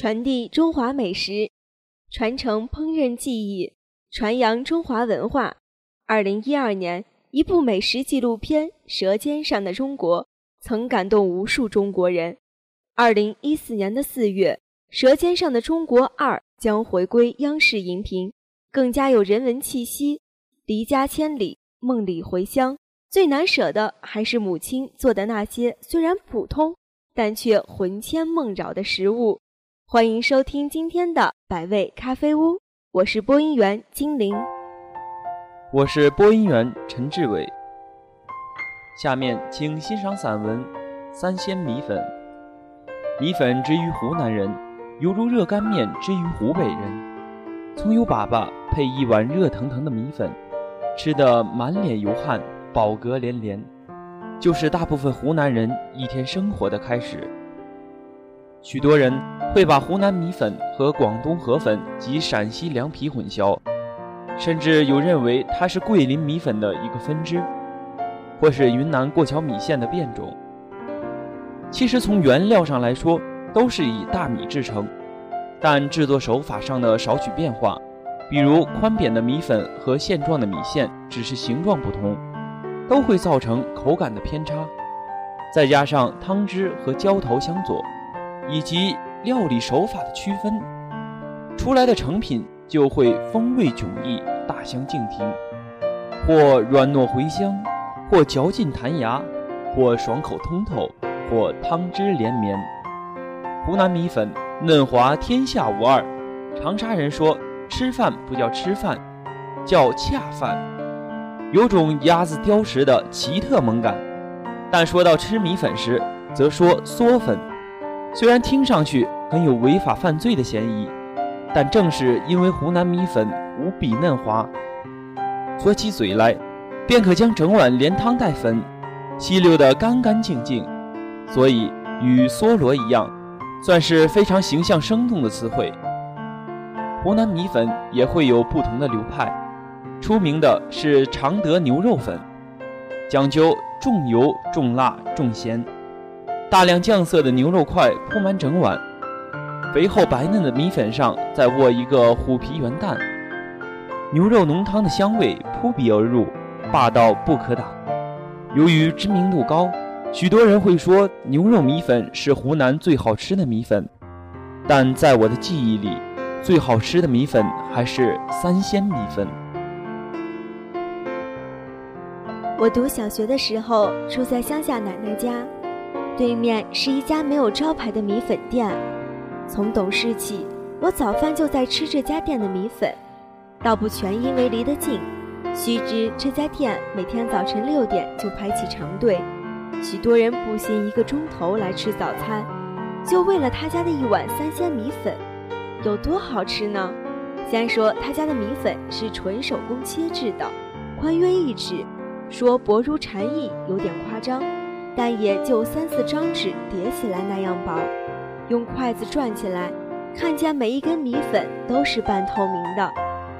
传递中华美食，传承烹饪技艺，传扬中华文化。二零一二年，一部美食纪录片《舌尖上的中国》曾感动无数中国人。二零一四年的四月，《舌尖上的中国二》将回归央视荧屏，更加有人文气息。离家千里，梦里回乡，最难舍的还是母亲做的那些虽然普通，但却魂牵梦绕的食物。欢迎收听今天的百味咖啡屋，我是播音员金玲，我是播音员陈志伟。下面请欣赏散文《三鲜米粉》。米粉之于湖南人，犹如热干面之于湖北人。葱油粑粑配一碗热腾腾的米粉，吃得满脸油汗，饱嗝连连，就是大部分湖南人一天生活的开始。许多人会把湖南米粉和广东河粉及陕西凉皮混淆，甚至有认为它是桂林米粉的一个分支，或是云南过桥米线的变种。其实从原料上来说，都是以大米制成，但制作手法上的少许变化，比如宽扁的米粉和线状的米线只是形状不同，都会造成口感的偏差。再加上汤汁和浇头相左。以及料理手法的区分，出来的成品就会风味迥异，大相径庭，或软糯回香，或嚼劲弹牙，或爽口通透，或汤汁连绵。湖南米粉嫩滑，天下无二。长沙人说，吃饭不叫吃饭，叫恰饭，有种鸭子叼食的奇特萌感。但说到吃米粉时，则说嗦粉。虽然听上去很有违法犯罪的嫌疑，但正是因为湖南米粉无比嫩滑，嘬起嘴来，便可将整碗连汤带粉吸溜得干干净净，所以与梭罗一样，算是非常形象生动的词汇。湖南米粉也会有不同的流派，出名的是常德牛肉粉，讲究重油、重辣、重咸。大量酱色的牛肉块铺满整碗，肥厚白嫩的米粉上再卧一个虎皮圆蛋，牛肉浓汤的香味扑鼻而入，霸道不可挡。由于知名度高，许多人会说牛肉米粉是湖南最好吃的米粉，但在我的记忆里，最好吃的米粉还是三鲜米粉。我读小学的时候住在乡下奶奶家。对面是一家没有招牌的米粉店，从懂事起，我早饭就在吃这家店的米粉，倒不全因为离得近。须知这家店每天早晨六点就排起长队，许多人步行一个钟头来吃早餐，就为了他家的一碗三鲜米粉，有多好吃呢？先说他家的米粉是纯手工切制的，宽约一指，说薄如蝉翼有点夸张。但也就三四张纸叠起来那样薄，用筷子转起来，看见每一根米粉都是半透明的，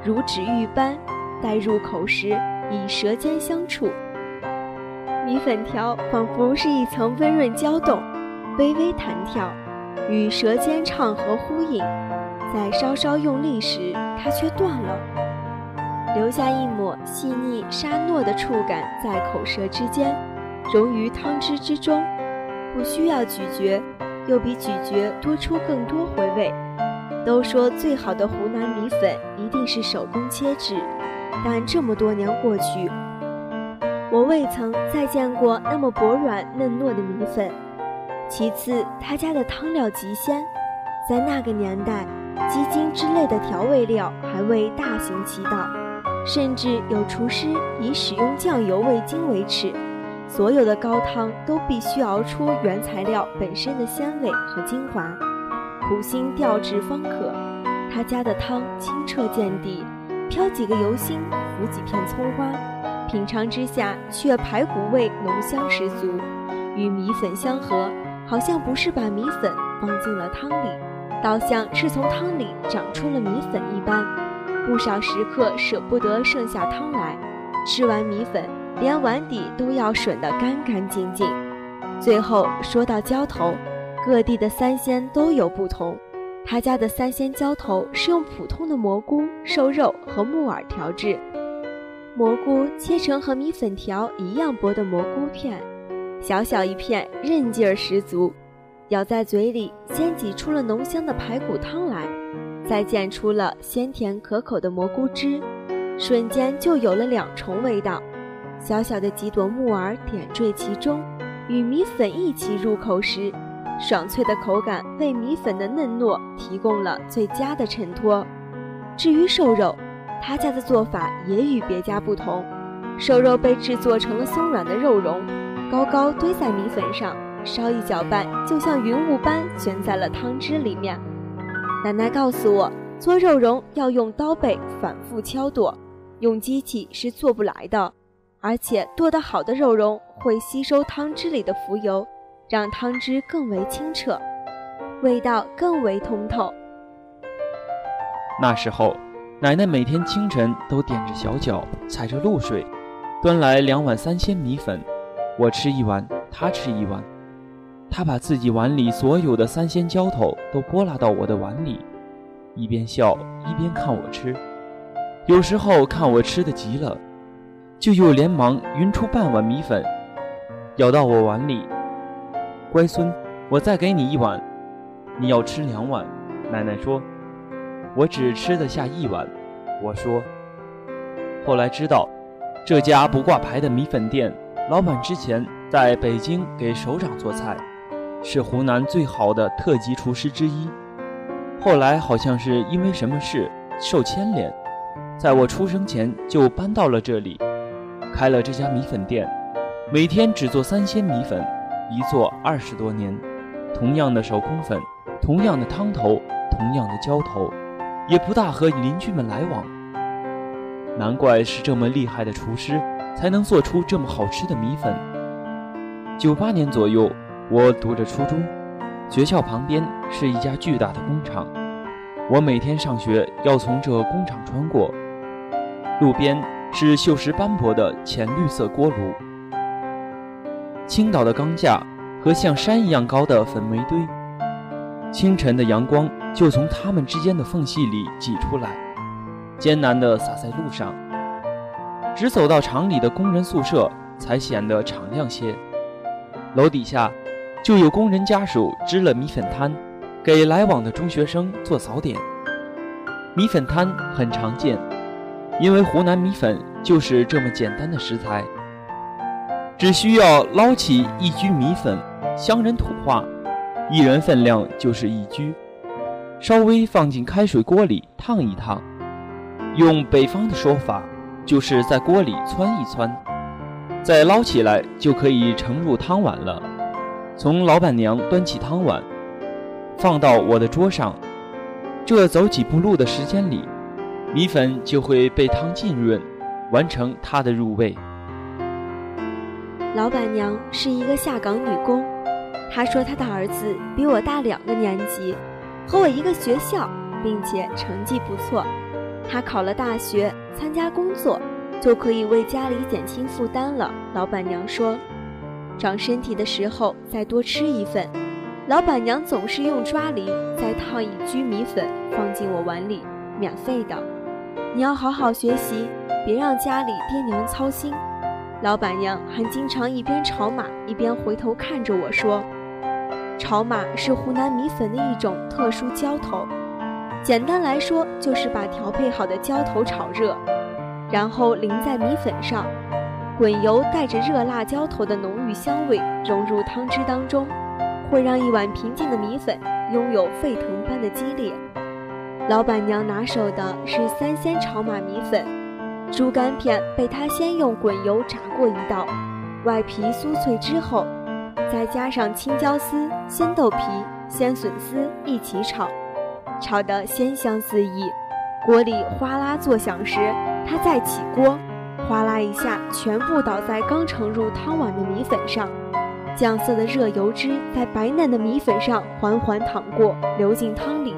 如纸玉般。待入口时，以舌尖相触，米粉条仿佛是一层温润胶冻，微微弹跳，与舌尖畅和呼应。在稍稍用力时，它却断了，留下一抹细腻沙糯的触感在口舌之间。溶于汤汁之中，不需要咀嚼，又比咀嚼多出更多回味。都说最好的湖南米粉一定是手工切制，但这么多年过去，我未曾再见过那么薄软嫩糯的米粉。其次，他家的汤料极鲜，在那个年代，鸡精之类的调味料还未大行其道，甚至有厨师以使用酱油味精为耻。所有的高汤都必须熬出原材料本身的鲜味和精华，苦心调制方可。他家的汤清澈见底，飘几个油星，浮几片葱花，品尝之下却排骨味浓香十足，与米粉相合，好像不是把米粉放进了汤里，倒像是从汤里长出了米粉一般。不少食客舍不得剩下汤来，吃完米粉。连碗底都要吮得干干净净。最后说到浇头，各地的三鲜都有不同，他家的三鲜浇头是用普通的蘑菇、瘦肉和木耳调制，蘑菇切成和米粉条一样薄的蘑菇片，小小一片，韧劲儿十足，咬在嘴里先挤出了浓香的排骨汤来，再溅出了鲜甜可口的蘑菇汁，瞬间就有了两重味道。小小的几朵木耳点缀其中，与米粉一起入口时。爽脆的口感为米粉的嫩糯提供了最佳的衬托。至于瘦肉，他家的做法也与别家不同。瘦肉被制作成了松软的肉蓉，高高堆在米粉上，稍一搅拌，就像云雾般悬在了汤汁里面。奶奶告诉我，做肉蓉要用刀背反复敲剁，用机器是做不来的，而且剁得好的肉蓉会吸收汤汁里的浮油。让汤汁更为清澈，味道更为通透。那时候，奶奶每天清晨都踮着小脚，踩着露水，端来两碗三鲜米粉，我吃一碗，她吃一碗。她把自己碗里所有的三鲜浇头都拨拉到我的碗里，一边笑一边看我吃。有时候看我吃的急了，就又连忙匀出半碗米粉，舀到我碗里。乖孙，我再给你一碗，你要吃两碗。奶奶说：“我只吃得下一碗。”我说：“后来知道，这家不挂牌的米粉店老板之前在北京给首长做菜，是湖南最好的特级厨师之一。后来好像是因为什么事受牵连，在我出生前就搬到了这里，开了这家米粉店，每天只做三鲜米粉。”一做二十多年，同样的手工粉，同样的汤头，同样的浇头，也不大和邻居们来往。难怪是这么厉害的厨师，才能做出这么好吃的米粉。九八年左右，我读着初中，学校旁边是一家巨大的工厂，我每天上学要从这工厂穿过，路边是锈蚀斑驳的浅绿色锅炉。青岛的钢架和像山一样高的粉煤堆，清晨的阳光就从它们之间的缝隙里挤出来，艰难地洒在路上。只走到厂里的工人宿舍，才显得敞亮些。楼底下就有工人家属支了米粉摊，给来往的中学生做早点。米粉摊很常见，因为湖南米粉就是这么简单的食材。只需要捞起一居米粉，乡人土话，一人分量就是一居，稍微放进开水锅里烫一烫，用北方的说法，就是在锅里汆一汆，再捞起来就可以盛入汤碗了。从老板娘端起汤碗，放到我的桌上，这走几步路的时间里，米粉就会被汤浸润，完成它的入味。老板娘是一个下岗女工，她说她的儿子比我大两个年级，和我一个学校，并且成绩不错。他考了大学，参加工作就可以为家里减轻负担了。老板娘说，长身体的时候再多吃一份。老板娘总是用抓梨再烫一居米粉放进我碗里，免费的。你要好好学习，别让家里爹娘操心。老板娘还经常一边炒马一边回头看着我说：“炒马是湖南米粉的一种特殊浇头，简单来说就是把调配好的浇头炒热，然后淋在米粉上，滚油带着热辣椒头的浓郁香味融入汤汁当中，会让一碗平静的米粉拥有沸腾般的激烈。老板娘拿手的是三鲜炒马米粉。”猪肝片被她先用滚油炸过一道，外皮酥脆之后，再加上青椒丝、鲜豆皮、鲜笋丝一起炒，炒得鲜香四溢。锅里哗啦作响时，她再起锅，哗啦一下全部倒在刚盛入汤碗的米粉上，酱色的热油脂在白嫩的米粉上缓缓淌过，流进汤里，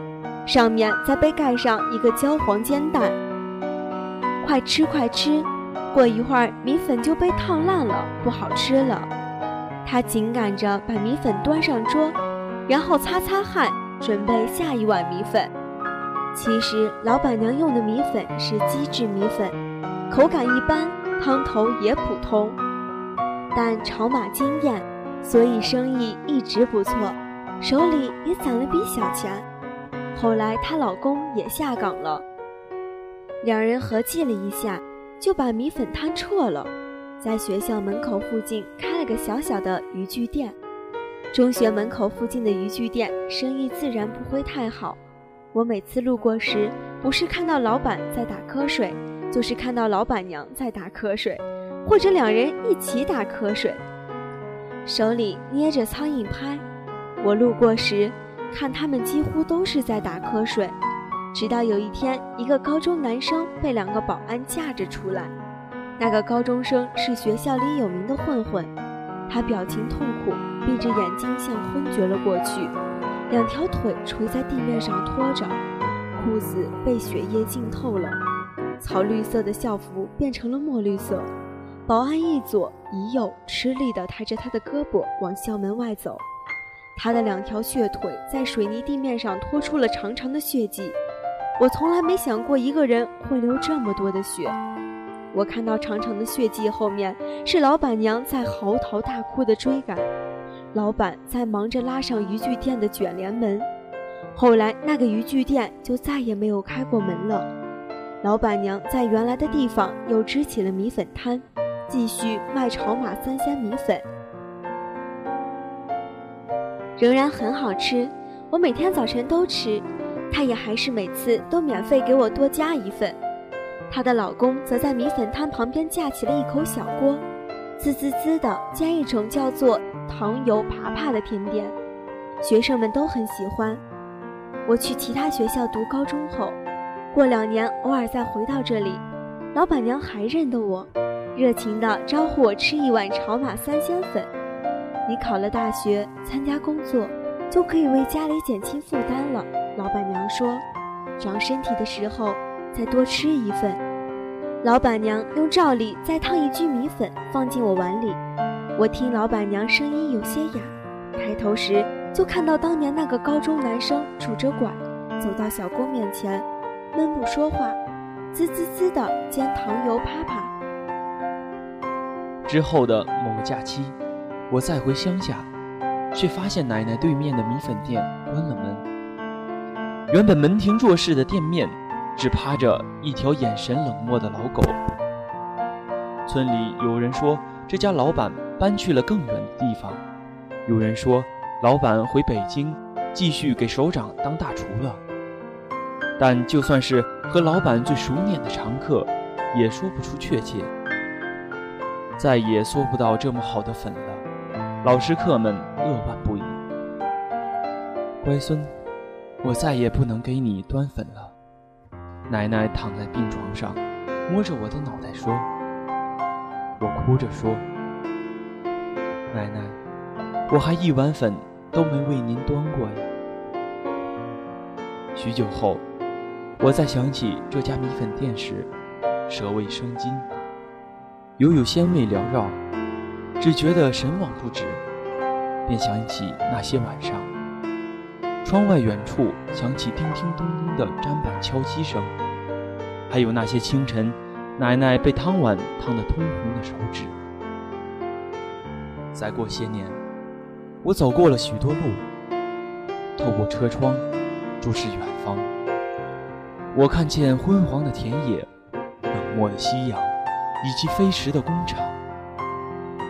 上面再被盖上一个焦黄煎蛋。快吃快吃，过一会儿米粉就被烫烂了，不好吃了。他紧赶着把米粉端上桌，然后擦擦汗，准备下一碗米粉。其实老板娘用的米粉是机制米粉，口感一般，汤头也普通，但炒码惊艳，所以生意一直不错，手里也攒了笔小钱。后来她老公也下岗了，两人合计了一下，就把米粉摊撤了，在学校门口附近开了个小小的渔具店。中学门口附近的渔具店生意自然不会太好。我每次路过时，不是看到老板在打瞌睡，就是看到老板娘在打瞌睡，或者两人一起打瞌睡，手里捏着苍蝇拍。我路过时，看他们几乎都是在打瞌睡。直到有一天，一个高中男生被两个保安架着出来。那个高中生是学校里有名的混混，他表情痛苦，闭着眼睛像昏厥了过去。两条腿垂在地面上拖着，裤子被血液浸透了，草绿色的校服变成了墨绿色。保安一左一右吃力地抬着他的胳膊往校门外走，他的两条血腿在水泥地面上拖出了长长的血迹。我从来没想过一个人会流这么多的血。我看到长长的血迹后面是老板娘在嚎啕大哭的追赶。老板在忙着拉上渔具店的卷帘门，后来那个渔具店就再也没有开过门了。老板娘在原来的地方又支起了米粉摊，继续卖炒码三鲜米粉，仍然很好吃。我每天早晨都吃，她也还是每次都免费给我多加一份。她的老公则在米粉摊旁边架起了一口小锅，滋滋滋的煎一种叫做。糖油爬爬的甜点，学生们都很喜欢。我去其他学校读高中后，过两年偶尔再回到这里，老板娘还认得我，热情地招呼我吃一碗炒马三鲜粉。你考了大学，参加工作，就可以为家里减轻负担了。老板娘说，长身体的时候再多吃一份。老板娘用罩里再烫一具米粉放进我碗里。我听老板娘声音有些哑，抬头时就看到当年那个高中男生拄着拐，走到小郭面前，闷不说话，滋滋滋的煎糖油啪啪。之后的某个假期，我再回乡下，却发现奶奶对面的米粉店关了门。原本门庭若市的店面，只趴着一条眼神冷漠的老狗。村里有人说，这家老板。搬去了更远的地方，有人说，老板回北京继续给首长当大厨了。但就算是和老板最熟稔的常客，也说不出确切。再也嗦不到这么好的粉了，老师客们扼腕不已。乖孙，我再也不能给你端粉了。奶奶躺在病床上，摸着我的脑袋说。我哭着说。奶奶，我还一碗粉都没为您端过呀。许久后，我再想起这家米粉店时，舌味生津，犹有鲜味缭绕，只觉得神往不止，便想起那些晚上，窗外远处响起叮叮咚咚的砧板敲击声，还有那些清晨，奶奶被汤碗烫得通红的手指。再过些年，我走过了许多路，透过车窗注视远方。我看见昏黄的田野、冷漠的夕阳，以及飞驰的工厂。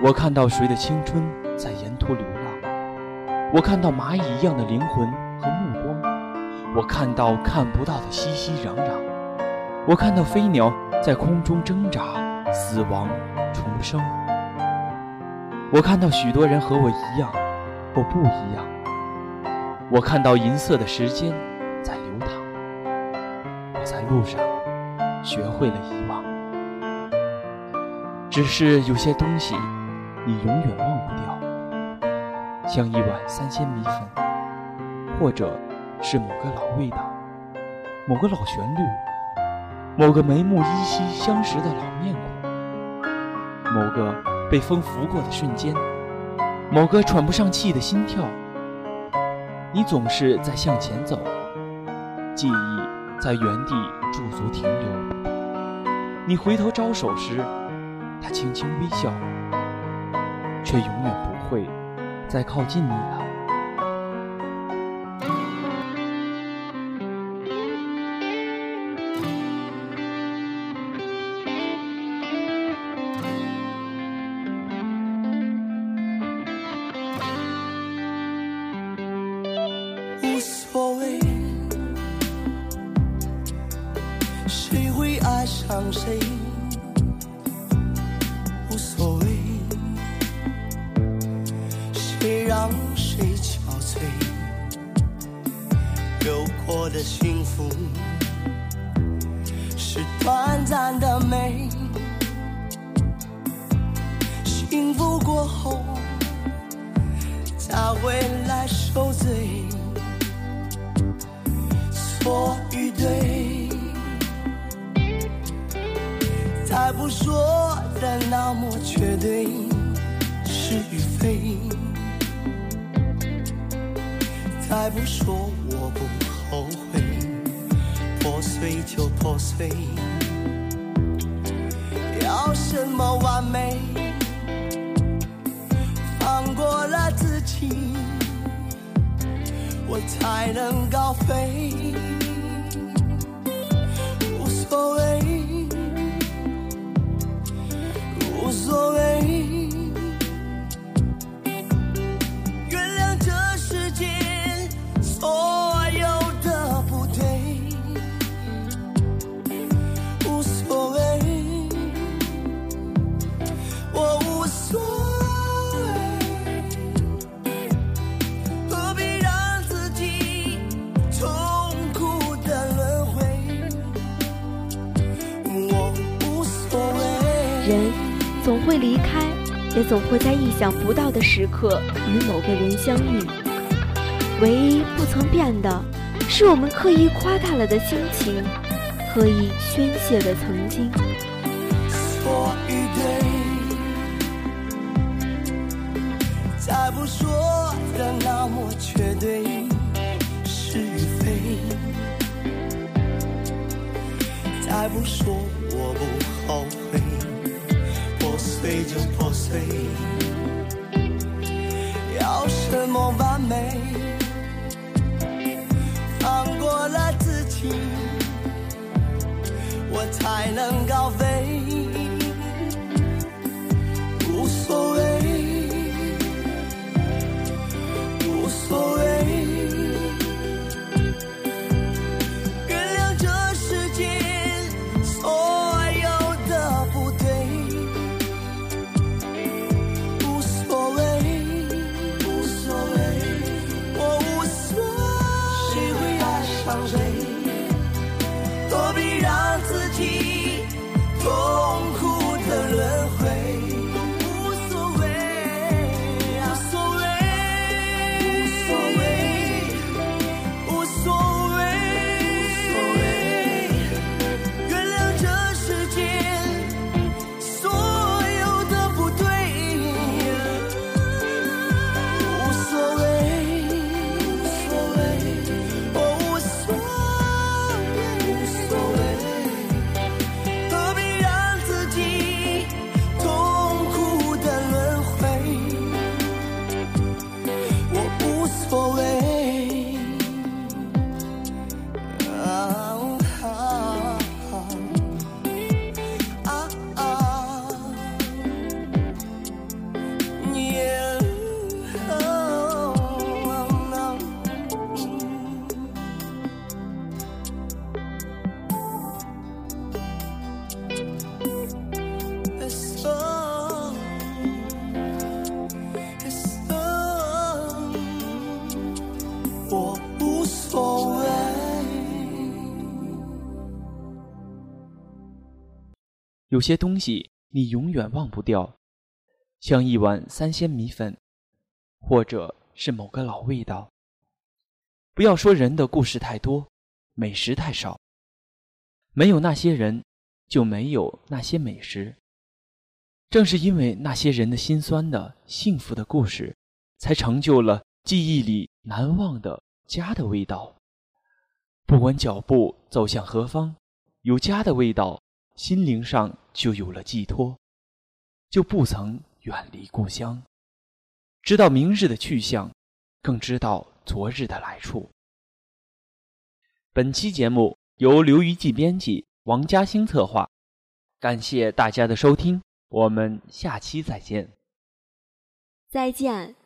我看到谁的青春在沿途流浪？我看到蚂蚁一样的灵魂和目光。我看到看不到的熙熙攘攘。我看到飞鸟在空中挣扎、死亡、重生。我看到许多人和我一样，或不一样。我看到银色的时间在流淌。我在路上学会了遗忘，只是有些东西你永远忘不掉，像一碗三鲜米粉，或者是某个老味道，某个老旋律，某个眉目依稀相识的老面孔，某个。被风拂过的瞬间，某个喘不上气的心跳，你总是在向前走，记忆在原地驻足停留。你回头招手时，他轻轻微笑，却永远不会再靠近你了。谁会爱上谁幸福过后才会来受罪。错与对。再不说的那么绝对，是与非。再不说我不后悔，破碎就破碎。要什么完美？过了自己，我才能高飞。总会在意想不到的时刻与某个人相遇。唯一不曾变的，是我们刻意夸大了的心情，刻意宣泄的曾经。再不说的那么绝对，是与非，再不说我不后悔。破碎就破飞，要什么完美？放过了自己，我才能高飞。有些东西你永远忘不掉，像一碗三鲜米粉，或者是某个老味道。不要说人的故事太多，美食太少。没有那些人，就没有那些美食。正是因为那些人的辛酸的、幸福的故事，才成就了记忆里。难忘的家的味道。不管脚步走向何方，有家的味道，心灵上就有了寄托，就不曾远离故乡。知道明日的去向，更知道昨日的来处。本期节目由刘余记编辑，王嘉兴策划，感谢大家的收听，我们下期再见。再见。